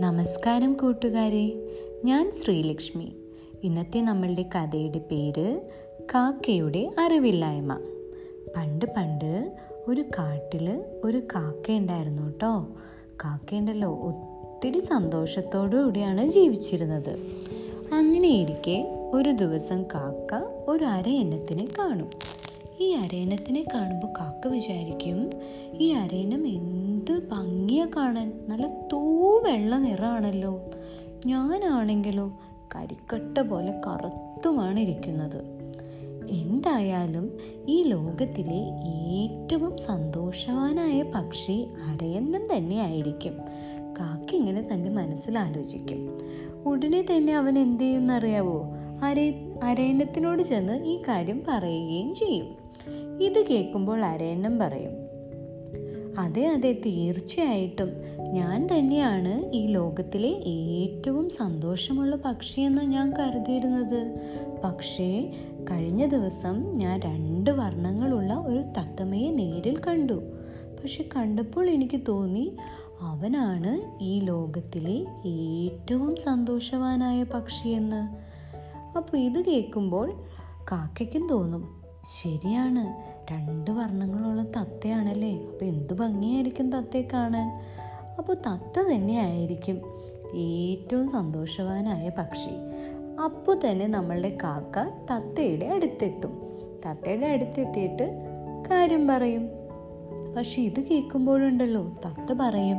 നമസ്കാരം കൂട്ടുകാരെ. ഞാൻ ശ്രീലക്ഷ്മി. ഇന്നത്തെ നമ്മളുടെ കഥയുടെ പേര് കാക്കയുടെ അറിവില്ലായ്മ. പണ്ട് പണ്ട് ഒരു കാട്ടിൽ ഒരു കാക്ക ഉണ്ടായിരുന്നു കേട്ടോ. കാക്കയുണ്ടല്ലോ ഒത്തിരി സന്തോഷത്തോടു കൂടിയാണ് ജീവിച്ചിരുന്നത്. അങ്ങനെയിരിക്കെ ഒരു ദിവസം കാക്ക ഒരു അരയന്നത്തിനെ കാണും. ഈ അരയന്നത്തിനെ കാണുമ്പോൾ കാക്ക വിചാരിക്കും ഈ അരയന്നം എന്ത് ഭംഗിയാ കാണാൻ. നല്ല തൂ വെള്ള നിറമാണല്ലോ ഞാനാണെങ്കിലോ കരിക്കട്ട പോലെ കറുത്തുമാണ് ഇരിക്കുന്നത്. എന്തായാലും ഈ ലോകത്തിലെ ഏറ്റവും സന്തോഷവാനായ പക്ഷി അരയന്നം തന്നെ ആയിരിക്കും. കാക്ക ഇങ്ങനെ തന്റെ മനസ്സിൽ ആലോചിക്കും ഉടനെ തന്നെ അവൻ എന്ത് ചെയ്യുമെന്നറിയാവോ? അരയ അരയന്നത്തിനോട് ചെന്ന് ഈ കാര്യം പറയുകയും ചെയ്യും. ഇത് കേൾക്കുമ്പോൾ അരയന്നം പറയും അതെ അതെ തീർച്ചയായിട്ടും. ഞാൻ തന്നെയാണ് ഈ ലോകത്തിലെ ഏറ്റവും സന്തോഷമുള്ള പക്ഷിയെന്ന് ഞാൻ കരുതിയിരുന്നത്. പക്ഷേ കഴിഞ്ഞ ദിവസം ഞാൻ രണ്ട് വർണങ്ങളുള്ള ഒരു തത്തമ്മയെ നേരിൽ കണ്ടു. പക്ഷെ കണ്ടപ്പോൾ എനിക്ക് തോന്നി അവനാണ് ഈ ലോകത്തിലെ ഏറ്റവും സന്തോഷവാനായ പക്ഷിയെന്ന്. അപ്പോൾ ഇത് കേൾക്കുമ്പോൾ കാക്കയ്ക്കും തോന്നും ശരിയാണ് രണ്ട് വർണങ്ങളുള്ള തത്തയാണല്ലേ? അപ്പോൾ എന്ത് ഭംഗിയായിരിക്കും തത്തയെ കാണാൻ? അപ്പോൾ തത്ത തന്നെയായിരിക്കും ഏറ്റവും സന്തോഷവാനായ പക്ഷി. അപ്പോൾ തന്നെ നമ്മളുടെ കാക്ക തത്തയുടെ അടുത്തെത്തും. തത്തയുടെ അടുത്തെത്തിയിട്ട് കാര്യം പറയും. പക്ഷെ ഇത് കേൾക്കുമ്പോഴുണ്ടല്ലോ തത്ത പറയും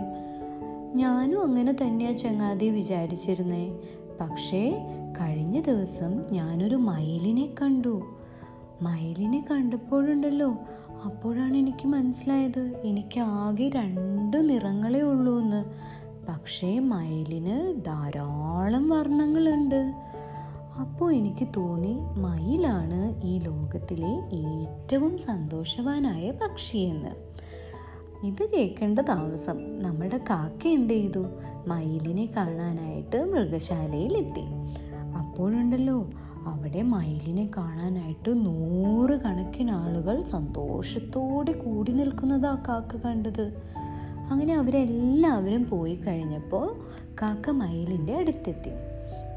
ഞാനും അങ്ങനെ തന്നെയാ ചങ്ങാതി വിചാരിച്ചിരുന്നേ. പക്ഷേ കഴിഞ്ഞ ദിവസം ഞാനൊരു മയിലിനെ കണ്ടു. മയിലിനെ കണ്ടപ്പോഴുണ്ടല്ലോ. അപ്പോഴാണ് എനിക്ക് മനസ്സിലായത്. എനിക്ക് ആകെ രണ്ട് നിറങ്ങളേ ഉള്ളൂ എന്ന്. പക്ഷേ മയിലിന് ധാരാളം വർണങ്ങളുണ്ട്. അപ്പോൾ എനിക്ക് തോന്നി മയിലാണ് ഈ ലോകത്തിലെ ഏറ്റവും സന്തോഷവാനായ പക്ഷിയെന്ന് ഇത് കേൾക്കേണ്ട താമസം. നമ്മുടെ കാക്ക എന്ത് ചെയ്തു? മയിലിനെ കാണാനായിട്ട് മൃഗശാലയിലെത്തി. അപ്പോഴുണ്ടല്ലോ അവിടെ മയിലിനെ കാണാനായിട്ട് നൂറ് കണക്കിന് ആളുകൾ സന്തോഷത്തോടെ കൂടി നിൽക്കുന്നത് കാക്ക കണ്ടത്. അങ്ങനെ അവരെല്ലാവരും പോയി കഴിഞ്ഞപ്പോൾ കാക്ക മയിലിന്റെ അടുത്തെത്തി.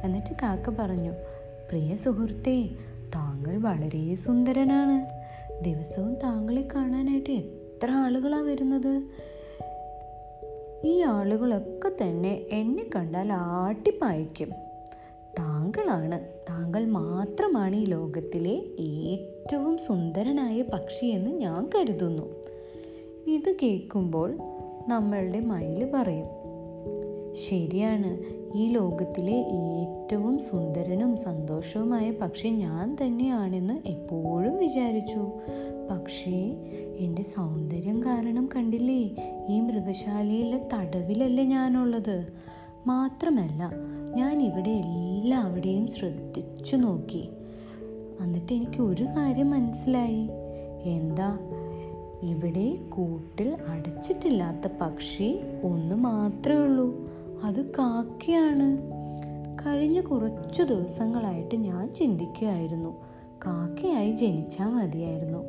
എന്നിട്ട് കാക്ക പറഞ്ഞു പ്രിയ സുഹൃത്തെ താങ്കൾ വളരെ സുന്ദരനാണ്. ദിവസവും താങ്കളെ കാണാനായിട്ട് എത്ര ആളുകളാണ് വരുന്നത്? ഈ ആളുകളൊക്കെ തന്നെ എന്നെ കണ്ടാൽ ആട്ടിപ്പായിക്കും. താങ്കളാണ്. താങ്കൾ മാത്രമാണ് ഈ ലോകത്തിലെ ഏറ്റവും സുന്ദരനായ പക്ഷിയെന്ന് ഞാൻ കരുതുന്നു. ഇത് കേൾക്കുമ്പോൾ നമ്മളുടെ മയിൽ പറയും ശരിയാണ് ഈ ലോകത്തിലെ ഏറ്റവും സുന്ദരനും സന്തോഷവുമായ പക്ഷി ഞാൻ തന്നെയാണെന്ന് എപ്പോഴും വിചാരിച്ചു. പക്ഷേ എന്റെ സൗന്ദര്യം കാരണം കണ്ടില്ലേ ഈ മൃഗശാലയിലെ തടവിലല്ലേ ഞാനുള്ളത്? മാത്രമല്ല ഞാൻ ഇവിടെ എല്ലാവിടെയും ശ്രദ്ധിച്ചു നോക്കി. എന്നിട്ട് എനിക്ക് ഒരു കാര്യം മനസ്സിലായി. എന്താ? ഇവിടെ കൂട്ടിൽ അടച്ചിട്ടില്ലാത്ത പക്ഷി ഒന്ന് മാത്രമേ ഉള്ളൂ. അത് കാക്കയാണ്. കഴിഞ്ഞ കുറച്ച് ദിവസങ്ങളായിട്ട് ഞാൻ ചിന്തിക്കുമായിരുന്നു കാക്കയായി ജനിച്ചാൽ മതിയായിരുന്നു.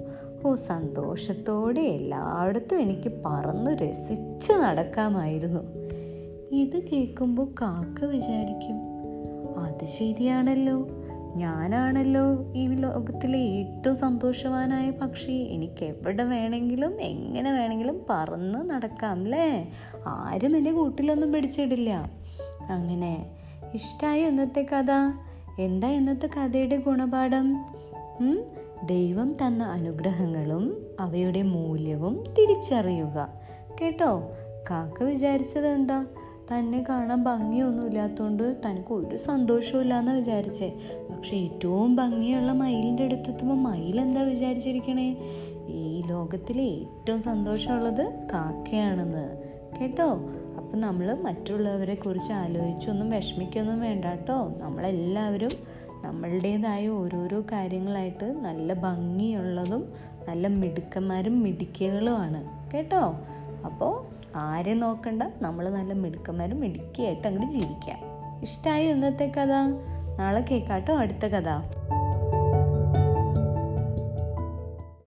ഓ സന്തോഷത്തോടെ എല്ലായിടത്തും എനിക്ക് പറന്ന് രസിച്ച് നടക്കാമായിരുന്നു. ഇത് കേൾക്കുമ്പോൾ കാക്ക വിചാരിക്കും അത് ശരിയാണല്ലോ. ഞാനാണല്ലോ ഈ ലോകത്തിലെ ഏറ്റവും സന്തോഷവാനായ പക്ഷി. എനിക്ക് എവിടെ വേണമെങ്കിലും എങ്ങനെ വേണമെങ്കിലും പറന്ന് നടക്കാം അല്ലേ ആരും എന്റെ കൂട്ടിലൊന്നും പിടിച്ചിടില്ല. അങ്ങനെ ഇഷ്ടമായി ഇന്നത്തെ കഥ. എന്താ ഇന്നത്തെ കഥയുടെ ഗുണപാഠം? ദൈവം തന്ന അനുഗ്രഹങ്ങളും അവയുടെ മൂല്യവും തിരിച്ചറിയുക. കേട്ടോ? കാക്ക വിചാരിച്ചത് എന്താ തന്നെ കാണാൻ ഭംഗിയൊന്നും ഇല്ലാത്തതുകൊണ്ട് തനിക്ക് ഒരു സന്തോഷവും ഇല്ലാന്ന് വിചാരിച്ചേ. പക്ഷെ ഏറ്റവും ഭംഗിയുള്ള മയിലിന്റെ അടുത്തെത്തുമ്പോൾ മയിൽ എന്താ വിചാരിച്ചിരിക്കണേ? ഈ ലോകത്തിലെ ഏറ്റവും സന്തോഷമുള്ളത് കാക്കയാണെന്ന്. കേട്ടോ? അപ്പം നമ്മൾ മറ്റുള്ളവരെ കുറിച്ച് ആലോചിച്ചൊന്നും വിഷമിക്കൊന്നും വേണ്ട കേട്ടോ. നമ്മളെല്ലാവരും നമ്മളുടേതായ ഓരോരോ കാര്യങ്ങളായിട്ട് നല്ല ഭംഗിയുള്ളതും നല്ല മിടുക്കന്മാരും മിടുക്കികളുമാണ് കേട്ടോ? അപ്പോൾ ആരെ നോക്കണ്ട. നമ്മൾ നല്ല മിടുക്കന്മാരും മിടുക്കിയായിട്ട് അങ്ങോട്ട് ജീവിക്കാം. ഇഷ്ടമായി ഇന്നത്തെ കഥ? നാളെ കേൾക്കാട്ടോ അടുത്ത കഥ.